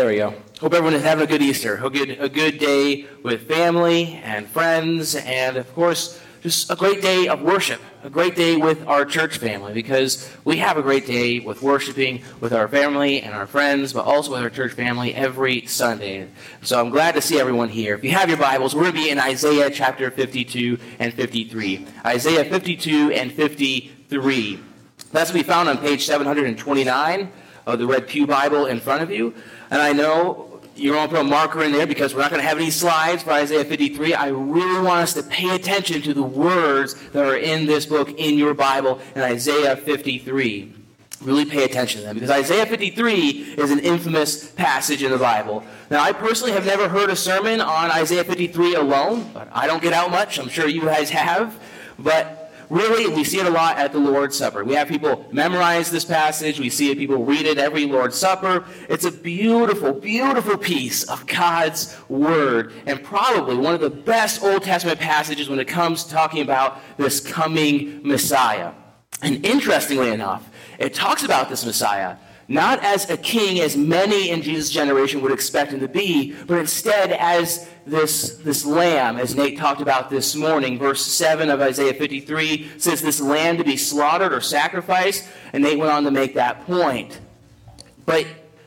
There we go. Hope everyone is having a good Easter, a good, a good day with family and friends, and of course, just a great day of worship, a great day with our church family, because we have a great day with worshiping with our family and our friends, but also with our church family every Sunday. So I'm glad to see everyone here. If you have your Bibles, we're going to be in Isaiah chapter 52 and 53. Isaiah 52 and 53. That's to be found on page 729 of the Red Pew Bible in front of you. And I know you're going to put a marker in there because we're not going to have any slides for Isaiah 53. I really want us to pay attention to the words that are in this book in your Bible in Isaiah 53. Really pay attention to them because Isaiah 53 is an infamous passage in the Bible. Now, I personally have never heard a sermon on Isaiah 53 alone, but I don't get out much. I'm sure you guys have. But really, we see it a lot at the Lord's Supper. We have people memorize this passage. We see it, people read it every Lord's Supper. It's a beautiful, beautiful piece of God's Word, and probably one of the best Old Testament passages when it comes to talking about this coming Messiah. And interestingly enough, it talks about this Messiah not as a king as many in Jesus' generation would expect him to be, but instead as this, this lamb, as Nate talked about this morning. Verse 7 of Isaiah 53 says this lamb to be slaughtered or sacrificed, and Nate went on to make that point. But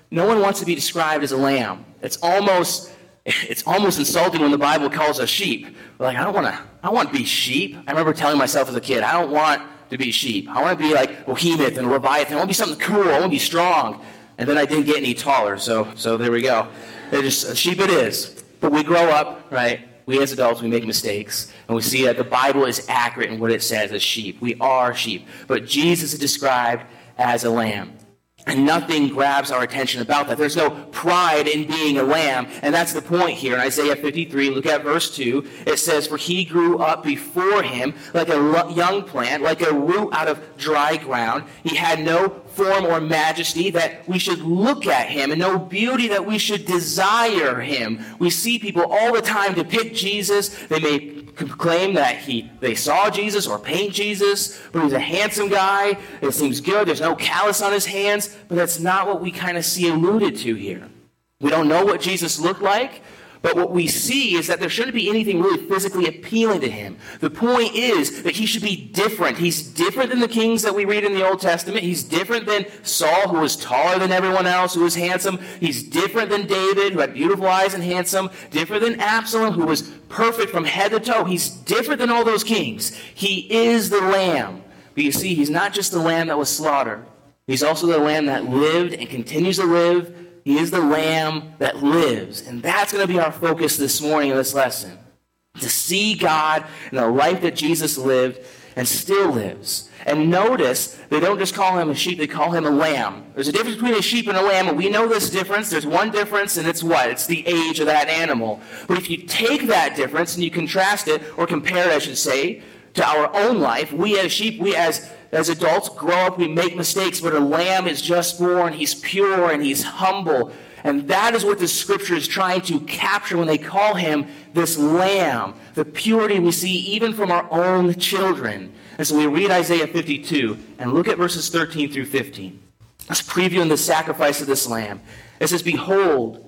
no one wants to be described as a lamb. It's almost it's almost insulting when the Bible calls us sheep. We're like, I don't want to I want to be sheep. I remember telling myself as a kid, I don't want to be sheep. I want to be like Behemoth and Leviathan. I want to be something cool. I want to be strong. And then I didn't get any taller, so so there we go. It just uh, sheep it is. But we grow up, right? We as adults, we make mistakes, and we see that the Bible is accurate in what it says as sheep. We are sheep. But Jesus is described as a lamb. And nothing grabs our attention about that. There's no pride in being a lamb. And that's the point here in Isaiah 53. Look at verse 2. It says, For he grew up before him like a young plant, like a root out of dry ground. He had no form or majesty that we should look at him, and no beauty that we should desire him. We see people all the time depict Jesus. They may claim that he they saw Jesus or paint Jesus, but he's a handsome guy. It seems good. There's no callus on his hands, but that's not what we kind of see alluded to here. We don't know what Jesus looked like. But what we see is that there shouldn't be anything really physically appealing to him. The point is that he should be different. He's different than the kings that we read in the Old Testament. He's different than Saul, who was taller than everyone else, who was handsome. He's different than David, who had beautiful eyes and handsome. Different than Absalom, who was perfect from head to toe. He's different than all those kings. He is the lamb. But you see, he's not just the lamb that was slaughtered. He's also the lamb that lived and continues to live he is the lamb that lives. And that's going to be our focus this morning in this lesson. To see God in the life that Jesus lived and still lives. And notice, they don't just call him a sheep, they call him a lamb. There's a difference between a sheep and a lamb, and we know this difference. There's one difference, and it's what? It's the age of that animal. But if you take that difference and you contrast it, or compare it, I should say, to our own life, we as sheep, we as as adults grow up, we make mistakes, but a lamb is just born. He's pure and he's humble. And that is what the scripture is trying to capture when they call him this lamb. The purity we see even from our own children. And so we read Isaiah 52 and look at verses 13 through 15. Let's preview the sacrifice of this lamb. It says, Behold,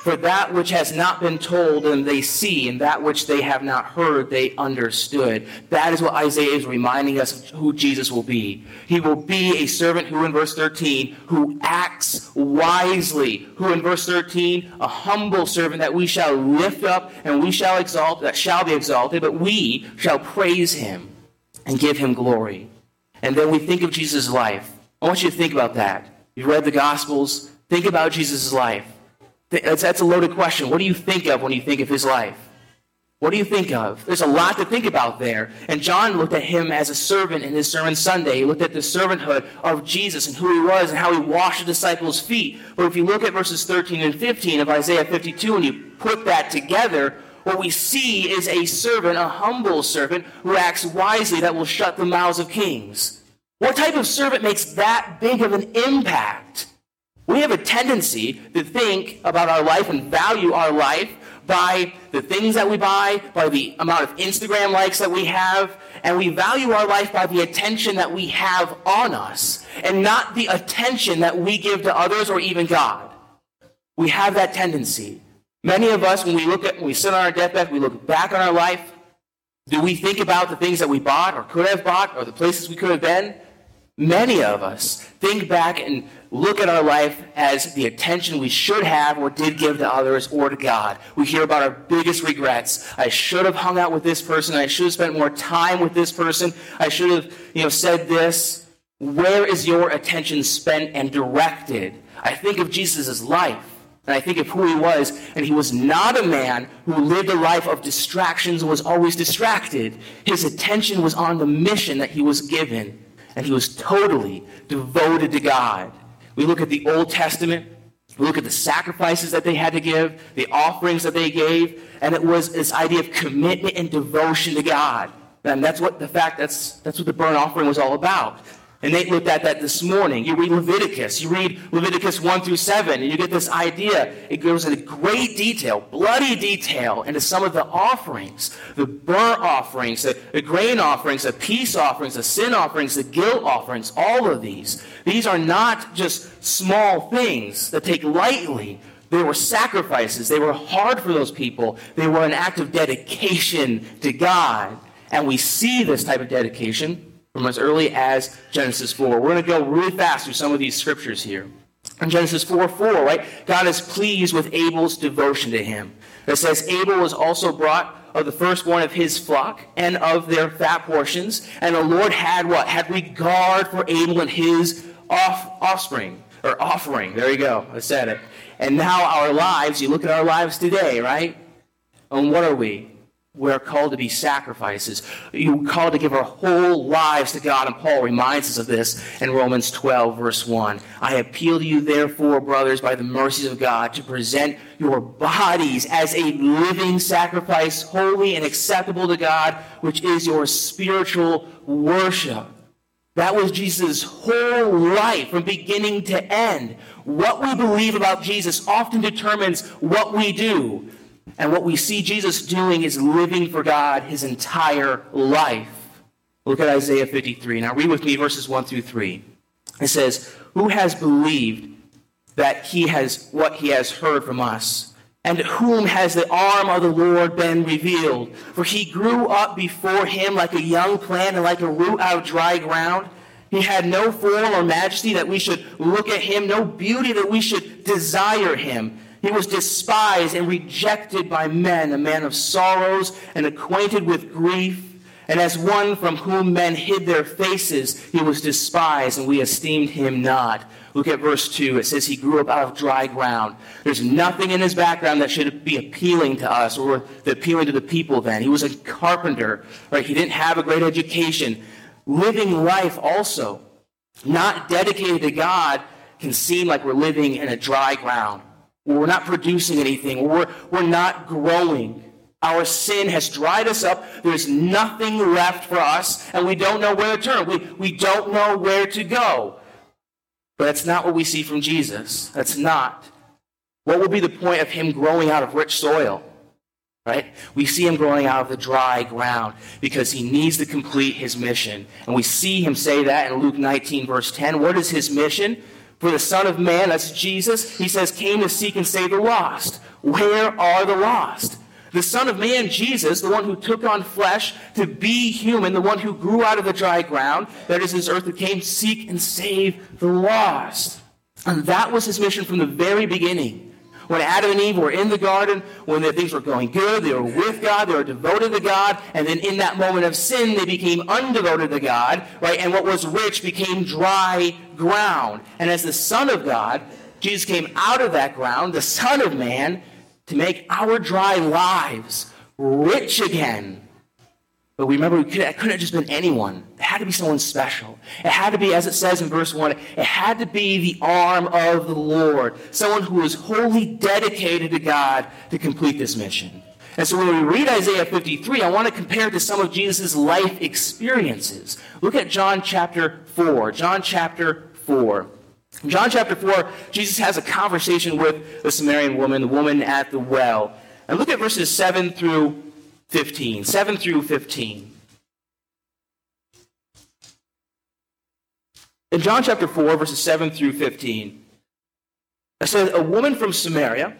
For that which has not been told and they see, and that which they have not heard they understood. That is what Isaiah is reminding us of who Jesus will be. He will be a servant who, in verse 13, who acts wisely. Who, in verse 13, a humble servant that we shall lift up and we shall exalt, that shall be exalted, but we shall praise him and give him glory. And then we think of Jesus' life. I want you to think about that. You've read the Gospels. Think about Jesus' life. That's, that's a loaded question. What do you think of when you think of his life? What do you think of? There's a lot to think about there. And John looked at him as a servant in his sermon Sunday. He looked at the servanthood of Jesus and who he was and how he washed the disciples' feet. But if you look at verses 13 and 15 of Isaiah 52 and you put that together, what we see is a servant, a humble servant, who acts wisely that will shut the mouths of kings. What type of servant makes that big of an impact? We have a tendency to think about our life and value our life by the things that we buy, by the amount of Instagram likes that we have, and we value our life by the attention that we have on us, and not the attention that we give to others or even God. We have that tendency. Many of us, when we look at, when we sit on our deathbed, we look back on our life. Do we think about the things that we bought or could have bought or the places we could have been? Many of us think back and look at our life as the attention we should have or did give to others or to God. We hear about our biggest regrets. I should have hung out with this person. I should have spent more time with this person. I should have, you know, said this. Where is your attention spent and directed? I think of Jesus' life. And I think of who he was, and he was not a man who lived a life of distractions and was always distracted. His attention was on the mission that he was given and he was totally devoted to God. We look at the Old Testament, we look at the sacrifices that they had to give, the offerings that they gave, and it was this idea of commitment and devotion to God. And that's what the fact that's that's what the burnt offering was all about. And Nate looked at that this morning. You read Leviticus. You read Leviticus 1 through 7, and you get this idea. It goes into great detail, bloody detail, into some of the offerings the burnt offerings, the, the grain offerings, the peace offerings, the sin offerings, the guilt offerings, all of these. These are not just small things that take lightly. They were sacrifices. They were hard for those people. They were an act of dedication to God. And we see this type of dedication from as early as Genesis 4. We're going to go really fast through some of these scriptures here. In Genesis 4 4, right? God is pleased with Abel's devotion to him. It says, Abel was also brought of the firstborn of his flock and of their fat portions. And the Lord had what? Had regard for Abel and his off, offspring, or offering. There you go. I said it. And now our lives, you look at our lives today, right? And what are we? We're called to be sacrifices. You're called to give our whole lives to God. And Paul reminds us of this in Romans 12, verse 1. I appeal to you, therefore, brothers, by the mercies of God, to present your bodies as a living sacrifice, holy and acceptable to God, which is your spiritual worship. That was Jesus' whole life from beginning to end. What we believe about Jesus often determines what we do. And what we see Jesus doing is living for God his entire life. Look at Isaiah 53. Now read with me verses 1 through 3. It says, Who has believed that he has what he has heard from us? And to whom has the arm of the Lord been revealed? For he grew up before him like a young plant and like a root out of dry ground. He had no form or majesty that we should look at him, no beauty that we should desire him. He was despised and rejected by men, a man of sorrows and acquainted with grief. And as one from whom men hid their faces, he was despised, and we esteemed him not. Look at verse 2. It says he grew up out of dry ground. There's nothing in his background that should be appealing to us or appealing to the people then. He was a carpenter, right? He didn't have a great education. Living life also, not dedicated to God, can seem like we're living in a dry ground we're not producing anything, we're, we're not growing. Our sin has dried us up. There's nothing left for us, and we don't know where to turn. We, we don't know where to go. But that's not what we see from Jesus. That's not. What will be the point of him growing out of rich soil? Right? We see him growing out of the dry ground because he needs to complete his mission. And we see him say that in Luke 19, verse 10. What is his mission? For the Son of Man, that's Jesus, he says, came to seek and save the lost. Where are the lost? The Son of Man, Jesus, the one who took on flesh to be human, the one who grew out of the dry ground, that is his earth, that came to seek and save the lost. And that was his mission from the very beginning. When Adam and Eve were in the garden, when things were going good, they were with God, they were devoted to God, and then in that moment of sin, they became undevoted to God, right? And what was rich became dry ground. And as the Son of God, Jesus came out of that ground, the Son of Man, to make our dry lives rich again but we remember it couldn't have just been anyone. It had to be someone special. It had to be, as it says in verse 1, it had to be the arm of the Lord. Someone who was wholly dedicated to God to complete this mission. And so when we read Isaiah 53, I want to compare it to some of Jesus' life experiences. Look at John chapter 4. John chapter 4. In John chapter 4, Jesus has a conversation with the Samaritan woman, the woman at the well. And look at verses 7 through 15. 7 through 15. In John chapter 4, verses 7 through 15, it says, A woman from Samaria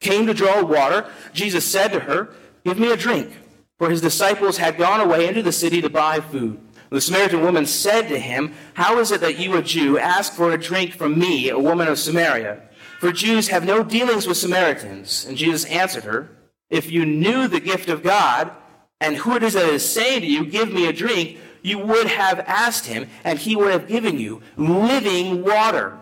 came to draw water. Jesus said to her, Give me a drink. For his disciples had gone away into the city to buy food. The Samaritan woman said to him, How is it that you, a Jew, ask for a drink from me, a woman of Samaria? For Jews have no dealings with Samaritans. And Jesus answered her, If you knew the gift of God, and who it is that is saying to you, Give me a drink, you would have asked him, and he would have given you living water.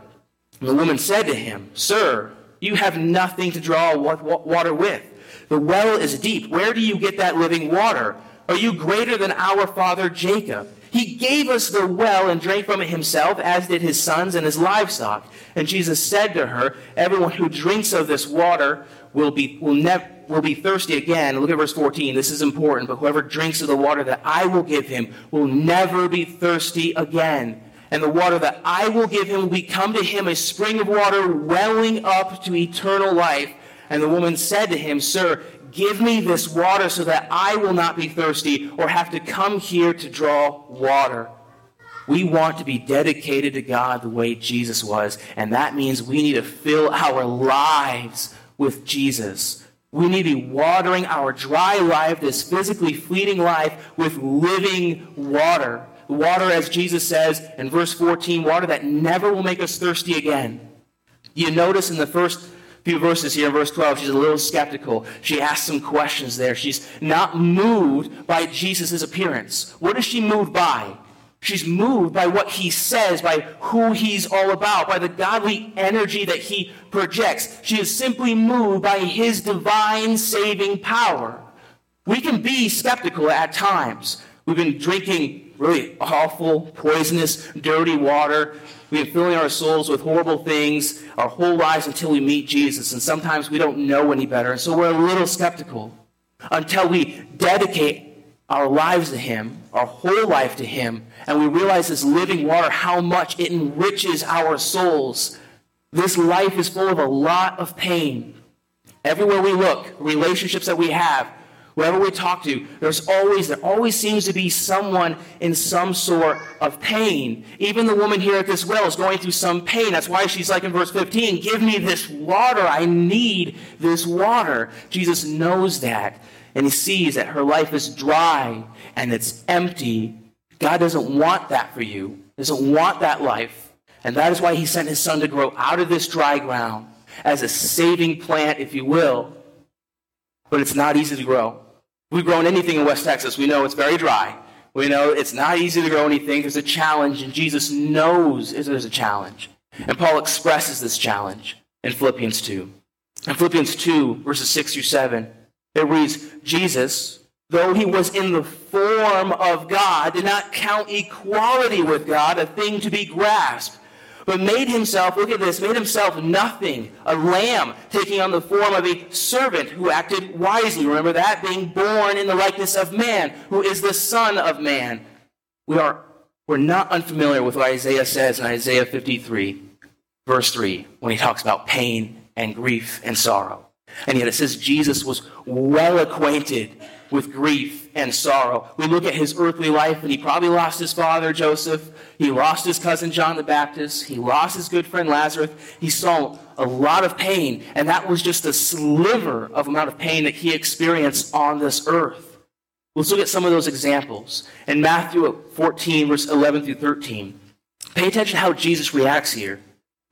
And the woman said to him, Sir, you have nothing to draw water with. The well is deep. Where do you get that living water? Are you greater than our father Jacob? He gave us the well and drank from it himself, as did his sons and his livestock. And Jesus said to her, Everyone who drinks of this water will be, will never, will be thirsty again. Look at verse 14. This is important. But whoever drinks of the water that I will give him will never be thirsty again. And the water that I will give him will become to him a spring of water welling up to eternal life. And the woman said to him, Sir, give me this water so that I will not be thirsty or have to come here to draw water. We want to be dedicated to God the way Jesus was, and that means we need to fill our lives with Jesus. We need to be watering our dry life, this physically fleeting life, with living water. Water, as Jesus says in verse 14, water that never will make us thirsty again. You notice in the first few verses here in verse 12, she's a little skeptical. She asks some questions there. She's not moved by Jesus' appearance. What is she moved by? She's moved by what he says, by who he's all about, by the godly energy that he projects. She is simply moved by his divine saving power. We can be skeptical at times. We've been drinking really awful, poisonous, dirty water. We've been filling our souls with horrible things our whole lives until we meet Jesus. And sometimes we don't know any better. And so we're a little skeptical until we dedicate our lives to Him, our whole life to Him, and we realize this living water, how much it enriches our souls. This life is full of a lot of pain. Everywhere we look, relationships that we have, whoever we talk to, there's always, there always seems to be someone in some sort of pain. Even the woman here at this well is going through some pain. That's why she's like in verse 15, give me this water. I need this water. Jesus knows that. And he sees that her life is dry and it's empty. God doesn't want that for you. Doesn't want that life. And that is why he sent his son to grow out of this dry ground as a saving plant, if you will. But it's not easy to grow we've grown anything in West Texas, we know it's very dry. We know it's not easy to grow anything. There's a challenge, and Jesus knows there's a challenge. And Paul expresses this challenge in Philippians 2. In Philippians 2, verses 6 through 7, it reads Jesus, though he was in the form of God, did not count equality with God a thing to be grasped but made himself, look at this, made himself nothing, a lamb, taking on the form of a servant who acted wisely. Remember that? Being born in the likeness of man, who is the Son of Man. We are we're not unfamiliar with what Isaiah says in Isaiah 53, verse 3, when he talks about pain and grief and sorrow. And yet it says Jesus was well acquainted with grief and sorrow. We look at his earthly life, and he probably lost his father, Joseph. He lost his cousin, John the Baptist. He lost his good friend, Lazarus. He saw a lot of pain, and that was just a sliver of amount of pain that he experienced on this earth. Let's look at some of those examples. In Matthew 14, verse 11 through 13, pay attention to how Jesus reacts here.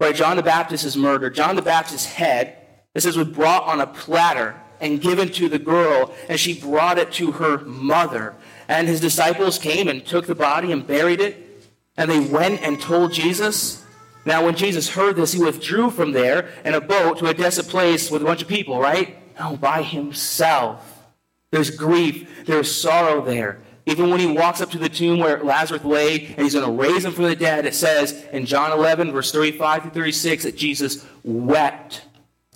Right, John the Baptist is murdered. John the Baptist's head, it says, was brought on a platter and given to the girl, and she brought it to her mother. And his disciples came and took the body and buried it, and they went and told Jesus. Now, when Jesus heard this, he withdrew from there in a boat to a desolate place with a bunch of people, right? No, by himself. There's grief, there's sorrow there. Even when he walks up to the tomb where Lazarus lay and he's going to raise him from the dead, it says in John 11, verse 35 to 36, that Jesus wept.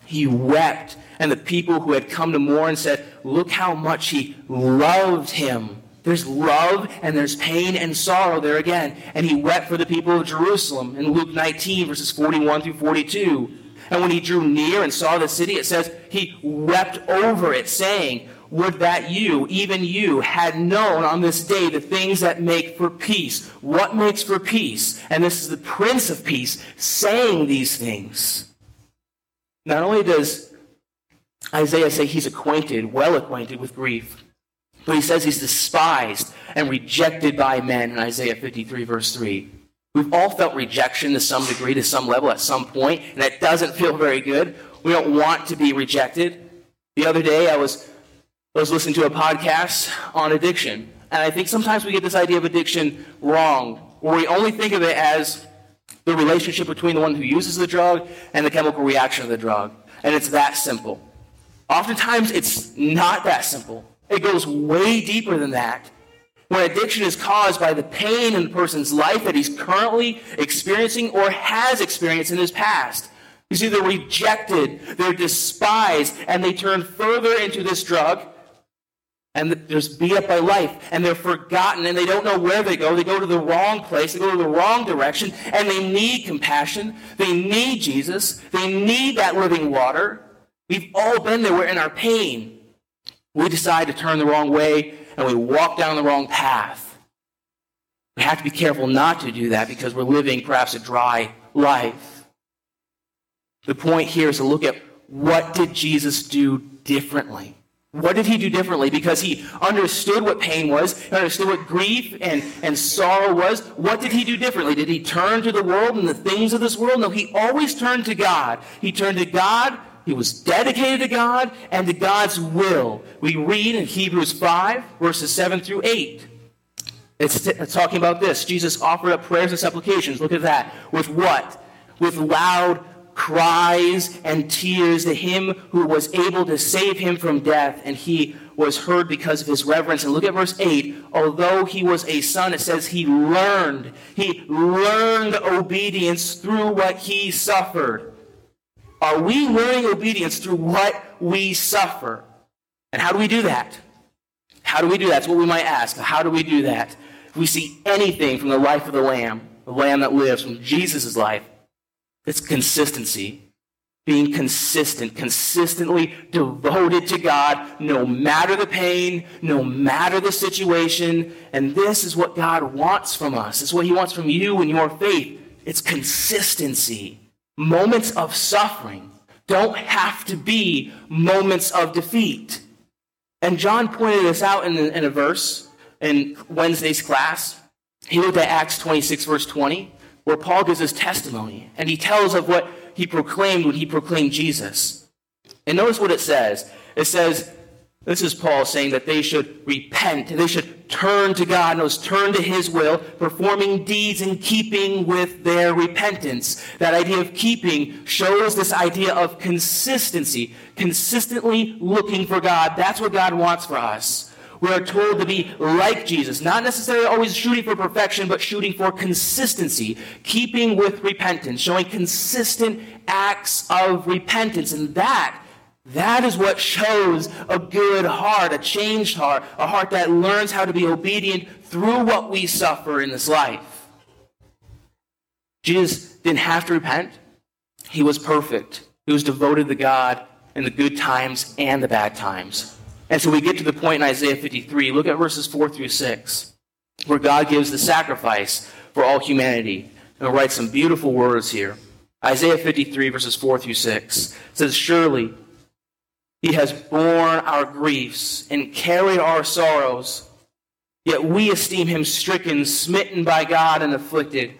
He wept and the people who had come to mourn said, look how much he loved him. There's love and there's pain and sorrow there again. And he wept for the people of Jerusalem in Luke 19, verses 41 through 42. And when he drew near and saw the city, it says he wept over it, saying, Would that you, even you, had known on this day the things that make for peace. What makes for peace? And this is the Prince of Peace saying these things. Not only does Isaiah say he's acquainted, well acquainted with grief, but he says he's despised and rejected by men in Isaiah 53, verse 3. We've all felt rejection to some degree, to some level, at some point, and that doesn't feel very good. We don't want to be rejected. The other day, I was, I was listening to a podcast on addiction, and I think sometimes we get this idea of addiction wrong, where we only think of it as the relationship between the one who uses the drug and the chemical reaction of the drug. And it's that simple. Oftentimes, it's not that simple. It goes way deeper than that. When addiction is caused by the pain in the person's life that he's currently experiencing or has experienced in his past. You see, they're rejected, they're despised, and they turn further into this drug and they're beat up by life and they're forgotten and they don't know where they go. They go to the wrong place, they go to the wrong direction, and they need compassion. They need Jesus. They need that living water. We've all been there. We're in our pain. We decide to turn the wrong way and we walk down the wrong path. We have to be careful not to do that because we're living perhaps a dry life. The point here is to look at what did Jesus do differently? What did he do differently? Because he understood what pain was, he understood what grief and, and sorrow was. What did he do differently? Did he turn to the world and the things of this world? No, he always turned to God. He turned to God he was dedicated to God and to God's will. We read in Hebrews 5, verses 7 through 8. It's, it's talking about this. Jesus offered up prayers and supplications. Look at that. With what? With loud cries and tears to him who was able to save him from death, and he was heard because of his reverence. And look at verse 8. Although he was a son, it says he learned. He learned obedience through what he suffered. Are we learning obedience through what we suffer? And how do we do that? How do we do that? That's what we might ask. How do we do that? If we see anything from the life of the Lamb, the Lamb that lives, from Jesus' life, it's consistency. Being consistent, consistently devoted to God, no matter the pain, no matter the situation. And this is what God wants from us. It's what He wants from you and your faith. It's consistency. Moments of suffering don't have to be moments of defeat. And John pointed this out in, in a verse in Wednesday's class. He looked at Acts 26, verse 20, where Paul gives his testimony, and he tells of what he proclaimed when he proclaimed Jesus. And notice what it says. It says, this is Paul saying that they should repent, they should turn to God, knows turn to His will, performing deeds in keeping with their repentance. That idea of keeping shows this idea of consistency, consistently looking for God. That's what God wants for us. We are told to be like Jesus, not necessarily always shooting for perfection, but shooting for consistency, keeping with repentance, showing consistent acts of repentance. And that that is what shows a good heart, a changed heart, a heart that learns how to be obedient through what we suffer in this life. Jesus didn't have to repent. He was perfect. He was devoted to God in the good times and the bad times. And so we get to the point in Isaiah 53. Look at verses 4 through 6, where God gives the sacrifice for all humanity. And we'll some beautiful words here. Isaiah 53, verses 4 through 6 says, Surely he has borne our griefs and carried our sorrows. Yet we esteem him stricken, smitten by God, and afflicted.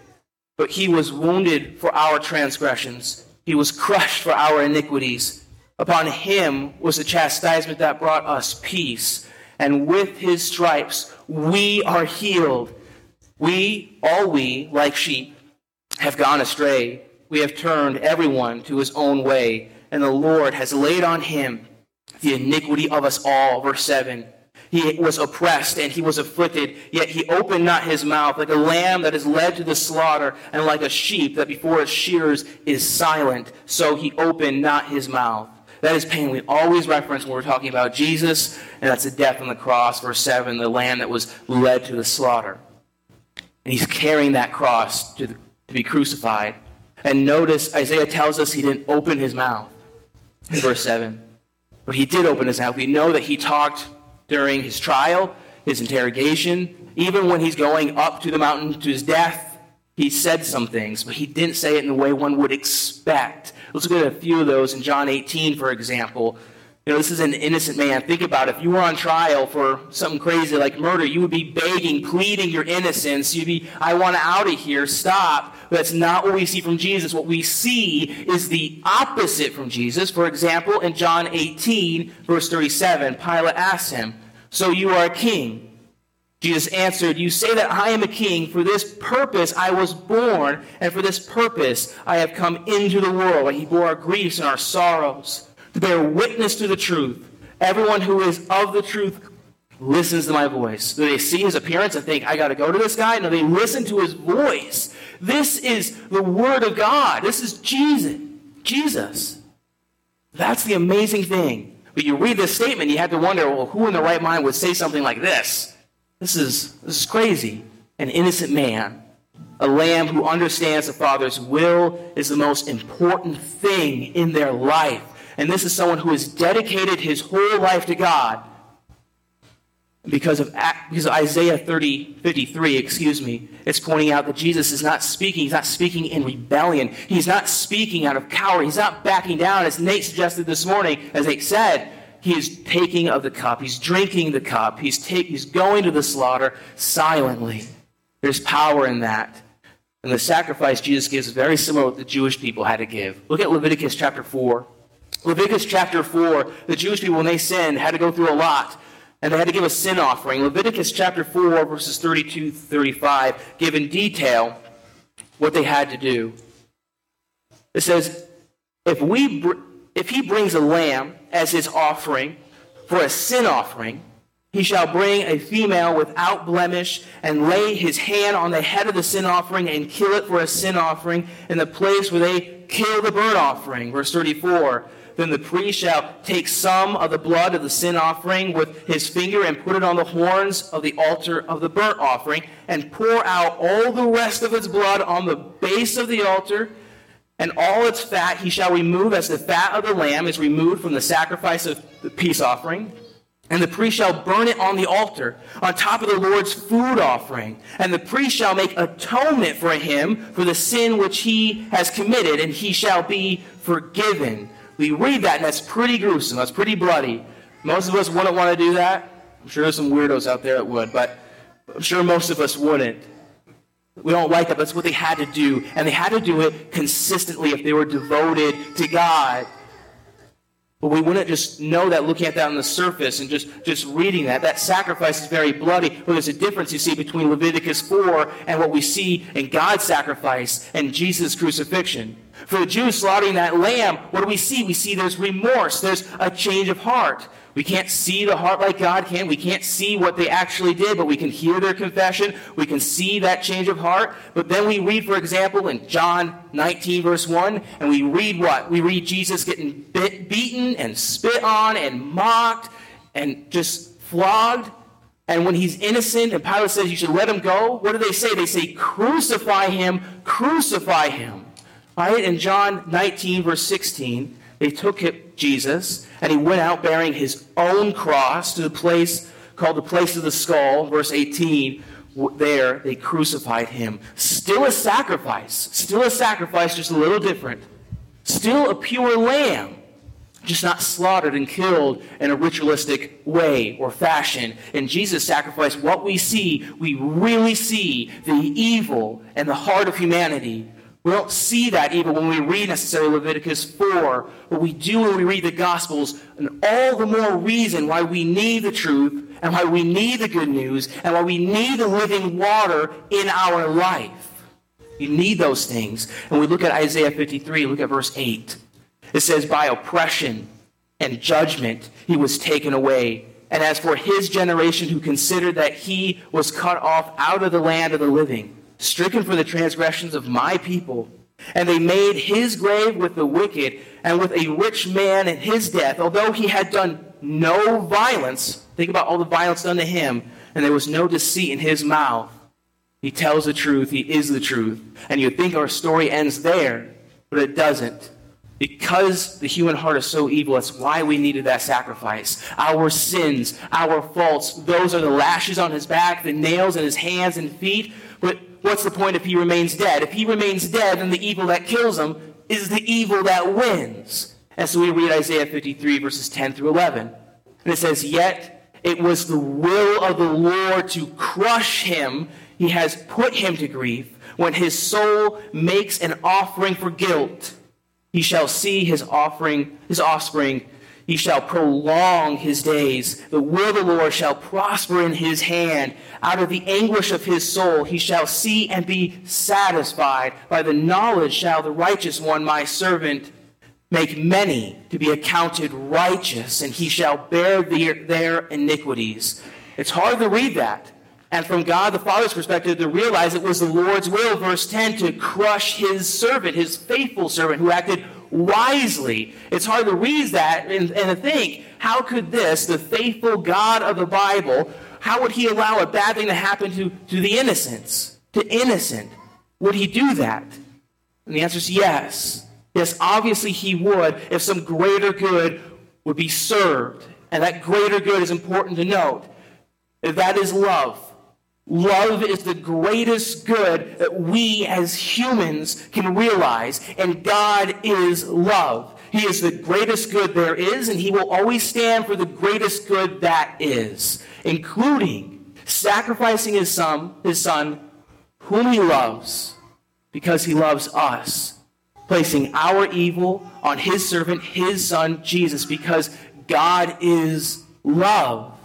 But he was wounded for our transgressions, he was crushed for our iniquities. Upon him was the chastisement that brought us peace, and with his stripes we are healed. We, all we, like sheep, have gone astray. We have turned everyone to his own way and the Lord has laid on him the iniquity of us all. Verse 7. He was oppressed and he was afflicted, yet he opened not his mouth, like a lamb that is led to the slaughter, and like a sheep that before its shears is silent, so he opened not his mouth. That is pain we always reference when we're talking about Jesus, and that's the death on the cross, verse 7, the lamb that was led to the slaughter. And he's carrying that cross to, the, to be crucified. And notice Isaiah tells us he didn't open his mouth verse 7. But he did open his mouth. We know that he talked during his trial, his interrogation, even when he's going up to the mountain to his death. He said some things, but he didn't say it in the way one would expect. Let's look at a few of those in John 18, for example. You know, this is an innocent man. Think about it. If you were on trial for something crazy like murder, you would be begging, pleading your innocence. You'd be, I want out of here, stop. But that's not what we see from Jesus. What we see is the opposite from Jesus. For example, in John 18, verse 37, Pilate asks him, So you are a king? Jesus answered, You say that I am a king. For this purpose I was born, and for this purpose I have come into the world. And he bore our griefs and our sorrows bear witness to the truth. Everyone who is of the truth listens to my voice. Do they see his appearance and think, I got to go to this guy? No, they listen to his voice. This is the Word of God. This is Jesus. Jesus. That's the amazing thing. But you read this statement, you have to wonder, well, who in the right mind would say something like this? This is, this is crazy. An innocent man, a lamb who understands the Father's will is the most important thing in their life. And this is someone who has dedicated his whole life to God. Because of, because of Isaiah 30, 53, excuse me, it's pointing out that Jesus is not speaking. He's not speaking in rebellion. He's not speaking out of cowardice. He's not backing down, as Nate suggested this morning, as Nate said. He is taking of the cup. He's drinking the cup. He's, take, he's going to the slaughter silently. There's power in that. And the sacrifice Jesus gives is very similar to what the Jewish people had to give. Look at Leviticus chapter 4. Leviticus chapter 4, the Jewish people, when they sinned, had to go through a lot. And they had to give a sin offering. Leviticus chapter 4, verses 32 35, give in detail what they had to do. It says, if, we br- if he brings a lamb as his offering for a sin offering, he shall bring a female without blemish and lay his hand on the head of the sin offering and kill it for a sin offering in the place where they kill the burnt offering. Verse 34. Then the priest shall take some of the blood of the sin offering with his finger and put it on the horns of the altar of the burnt offering and pour out all the rest of its blood on the base of the altar. And all its fat he shall remove as the fat of the lamb is removed from the sacrifice of the peace offering. And the priest shall burn it on the altar, on top of the Lord's food offering. And the priest shall make atonement for him for the sin which he has committed, and he shall be forgiven. We read that, and that's pretty gruesome. That's pretty bloody. Most of us wouldn't want to do that. I'm sure there's some weirdos out there that would, but I'm sure most of us wouldn't. We don't like that, that's what they had to do. And they had to do it consistently if they were devoted to God. But we wouldn't just know that looking at that on the surface and just, just reading that. That sacrifice is very bloody. But there's a difference you see between Leviticus 4 and what we see in God's sacrifice and Jesus' crucifixion. For the Jews slaughtering that lamb, what do we see? We see there's remorse, there's a change of heart. We can't see the heart like God can. We can't see what they actually did, but we can hear their confession. We can see that change of heart. But then we read, for example, in John 19, verse 1, and we read what? We read Jesus getting bit, beaten and spit on and mocked and just flogged. And when he's innocent and Pilate says you should let him go, what do they say? They say, crucify him, crucify him. Right? In John 19, verse 16, they took Jesus and he went out bearing his own cross to the place called the place of the skull, verse 18. There they crucified him. Still a sacrifice. Still a sacrifice, just a little different. Still a pure lamb, just not slaughtered and killed in a ritualistic way or fashion. In Jesus' sacrifice, what we see, we really see the evil and the heart of humanity we don't see that even when we read necessarily Leviticus 4, but we do when we read the Gospels, and all the more reason why we need the truth, and why we need the good news, and why we need the living water in our life. You need those things. And we look at Isaiah 53, look at verse 8. It says, By oppression and judgment he was taken away. And as for his generation who considered that he was cut off out of the land of the living, stricken for the transgressions of my people. And they made his grave with the wicked and with a rich man in his death, although he had done no violence. Think about all the violence done to him, and there was no deceit in his mouth. He tells the truth, he is the truth. And you think our story ends there, but it doesn't. Because the human heart is so evil, that's why we needed that sacrifice. Our sins, our faults, those are the lashes on his back, the nails in his hands and feet. But what's the point if he remains dead? If he remains dead, then the evil that kills him is the evil that wins. And so we read Isaiah 53, verses 10 through 11. And it says, Yet it was the will of the Lord to crush him. He has put him to grief when his soul makes an offering for guilt. He shall see his offering, his offspring. He shall prolong his days. The will of the Lord shall prosper in his hand. Out of the anguish of his soul he shall see and be satisfied. By the knowledge shall the righteous one, my servant, make many to be accounted righteous, and he shall bear their, their iniquities. It's hard to read that. And from God the Father's perspective, to realize it was the Lord's will, verse 10, to crush his servant, his faithful servant, who acted wisely. It's hard to read that and, and to think, how could this, the faithful God of the Bible, how would he allow a bad thing to happen to, to the innocents? To innocent? Would he do that? And the answer is yes. Yes, obviously he would if some greater good would be served. And that greater good is important to note. That is love. Love is the greatest good that we as humans can realize, and God is love. He is the greatest good there is, and He will always stand for the greatest good that is, including sacrificing His Son, His Son, whom He loves, because He loves us, placing our evil on His servant, His Son, Jesus, because God is love.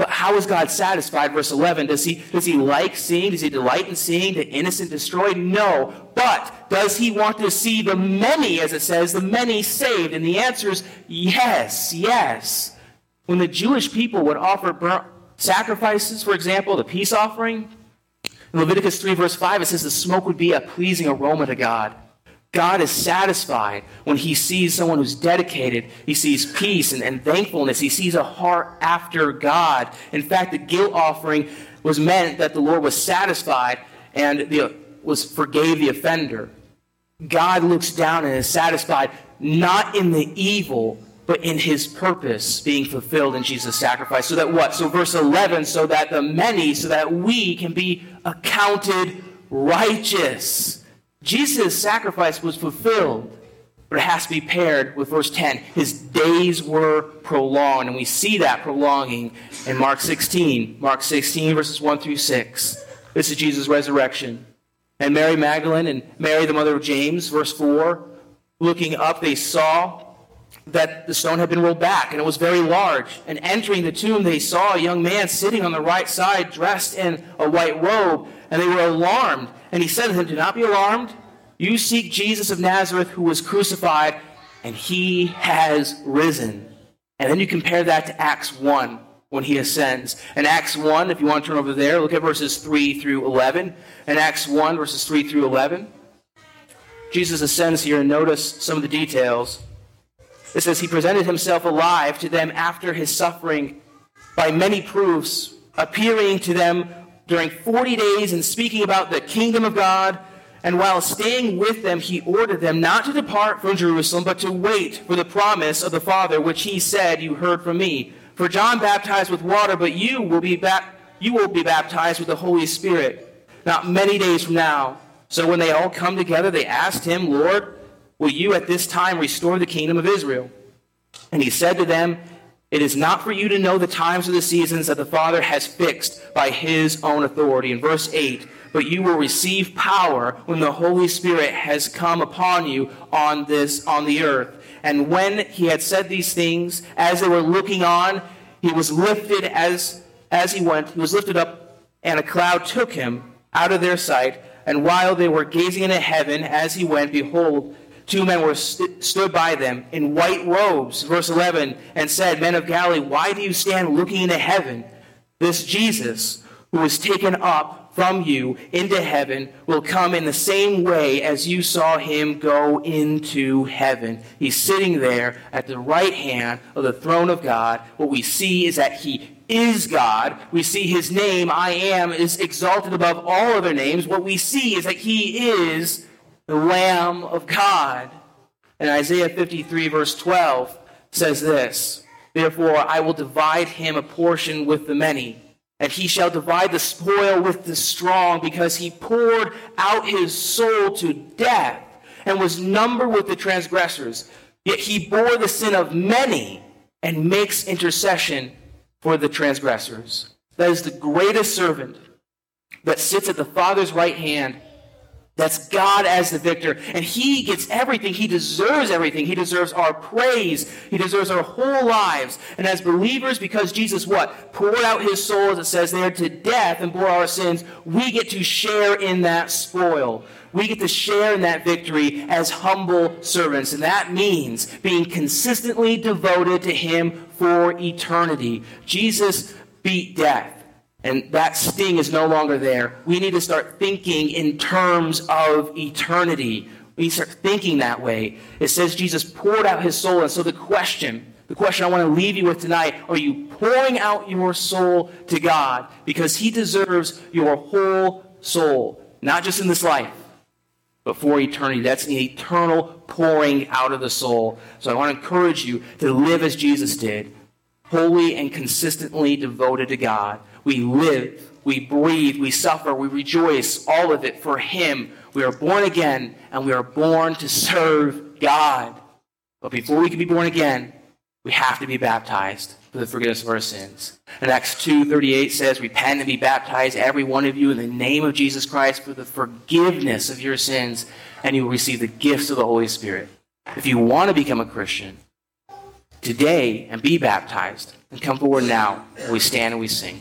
But how is God satisfied? Verse 11. Does he, does he like seeing? Does he delight in seeing the innocent destroyed? No. But does he want to see the many, as it says, the many saved? And the answer is yes, yes. When the Jewish people would offer sacrifices, for example, the peace offering, in Leviticus 3, verse 5, it says the smoke would be a pleasing aroma to God. God is satisfied when he sees someone who's dedicated. He sees peace and, and, thankfulness. He sees a heart after God. In fact, the guilt offering was meant that the Lord was satisfied and the, was forgave the offender. God looks down and is satisfied not in the evil, but in his purpose being fulfilled in Jesus' sacrifice. So that what? So verse 11, so that the many, so that we can be accounted righteous. Jesus' sacrifice was fulfilled, but it has to be paired with verse 10. His days were prolonged, and we see that prolonging in Mark 16. Mark 16, verses 1 through 6. This is Jesus' resurrection. And Mary Magdalene and Mary, the mother of James, verse 4, looking up, they saw that the stone had been rolled back, and it was very large. And entering the tomb, they saw a young man sitting on the right side, dressed in a white robe, and they were alarmed. And he said to them, Do not be alarmed. You seek Jesus of Nazareth who was crucified, and he has risen. And then you compare that to Acts 1 when he ascends. In Acts 1, if you want to turn over there, look at verses 3 through 11. In Acts 1, verses 3 through 11, Jesus ascends here and notice some of the details. It says, He presented himself alive to them after his suffering by many proofs, appearing to them during 40 days and speaking about the kingdom of God. And while staying with them, he ordered them not to depart from Jerusalem, but to wait for the promise of the Father, which he said, You heard from me. For John baptized with water, but you will be, you will be baptized with the Holy Spirit not many days from now. So when they all come together, they asked him, Lord, will you at this time restore the kingdom of Israel? And he said to them, it is not for you to know the times or the seasons that the Father has fixed by his own authority. In verse 8, but you will receive power when the Holy Spirit has come upon you on this on the earth. And when he had said these things, as they were looking on, he was lifted as as he went, he was lifted up, and a cloud took him out of their sight. And while they were gazing into heaven as he went, behold, Two men were st- stood by them in white robes, verse 11, and said, Men of Galilee, why do you stand looking into heaven? This Jesus, who was taken up from you into heaven will come in the same way as you saw him go into heaven. He's sitting there at the right hand of the throne of God. What we see is that he is God. We see his name, I am, is exalted above all other names. What we see is that he is the Lamb of God. And Isaiah 53, verse 12, says this Therefore, I will divide him a portion with the many and he shall divide the spoil with the strong, because he poured out his soul to death and was numbered with the transgressors. Yet he bore the sin of many and makes intercession for the transgressors. That is the greatest servant that sits at the Father's right hand that's God as the victor. And He gets everything. He deserves everything. He deserves our praise. He deserves our whole lives. And as believers, because Jesus what? Poured out His soul, as it says there, to death and bore our sins, we get to share in that spoil. We get to share in that victory as humble servants. And that means being consistently devoted to Him for eternity. Jesus beat death and that sting is no longer there. We need to start thinking in terms of eternity. We start thinking that way. It says Jesus poured out his soul. And so the question, the question I want to leave you with tonight, are you pouring out your soul to God? Because he deserves your whole soul, not just in this life, but for eternity. That's an eternal pouring out of the soul. So I want to encourage you to live as Jesus did, holy and consistently devoted to God we live, we breathe, we suffer, we rejoice, all of it for Him. We are born again, and we are born to serve God. But before we can be born again, we have to be baptized for the forgiveness of our sins. And Acts 2.38 says, Repent and be baptized, every one of you, in the name of Jesus Christ for the forgiveness of your sins, and you will receive the gifts of the Holy Spirit. If you want to become a Christian today and be baptized, and come forward now, we stand and we sing.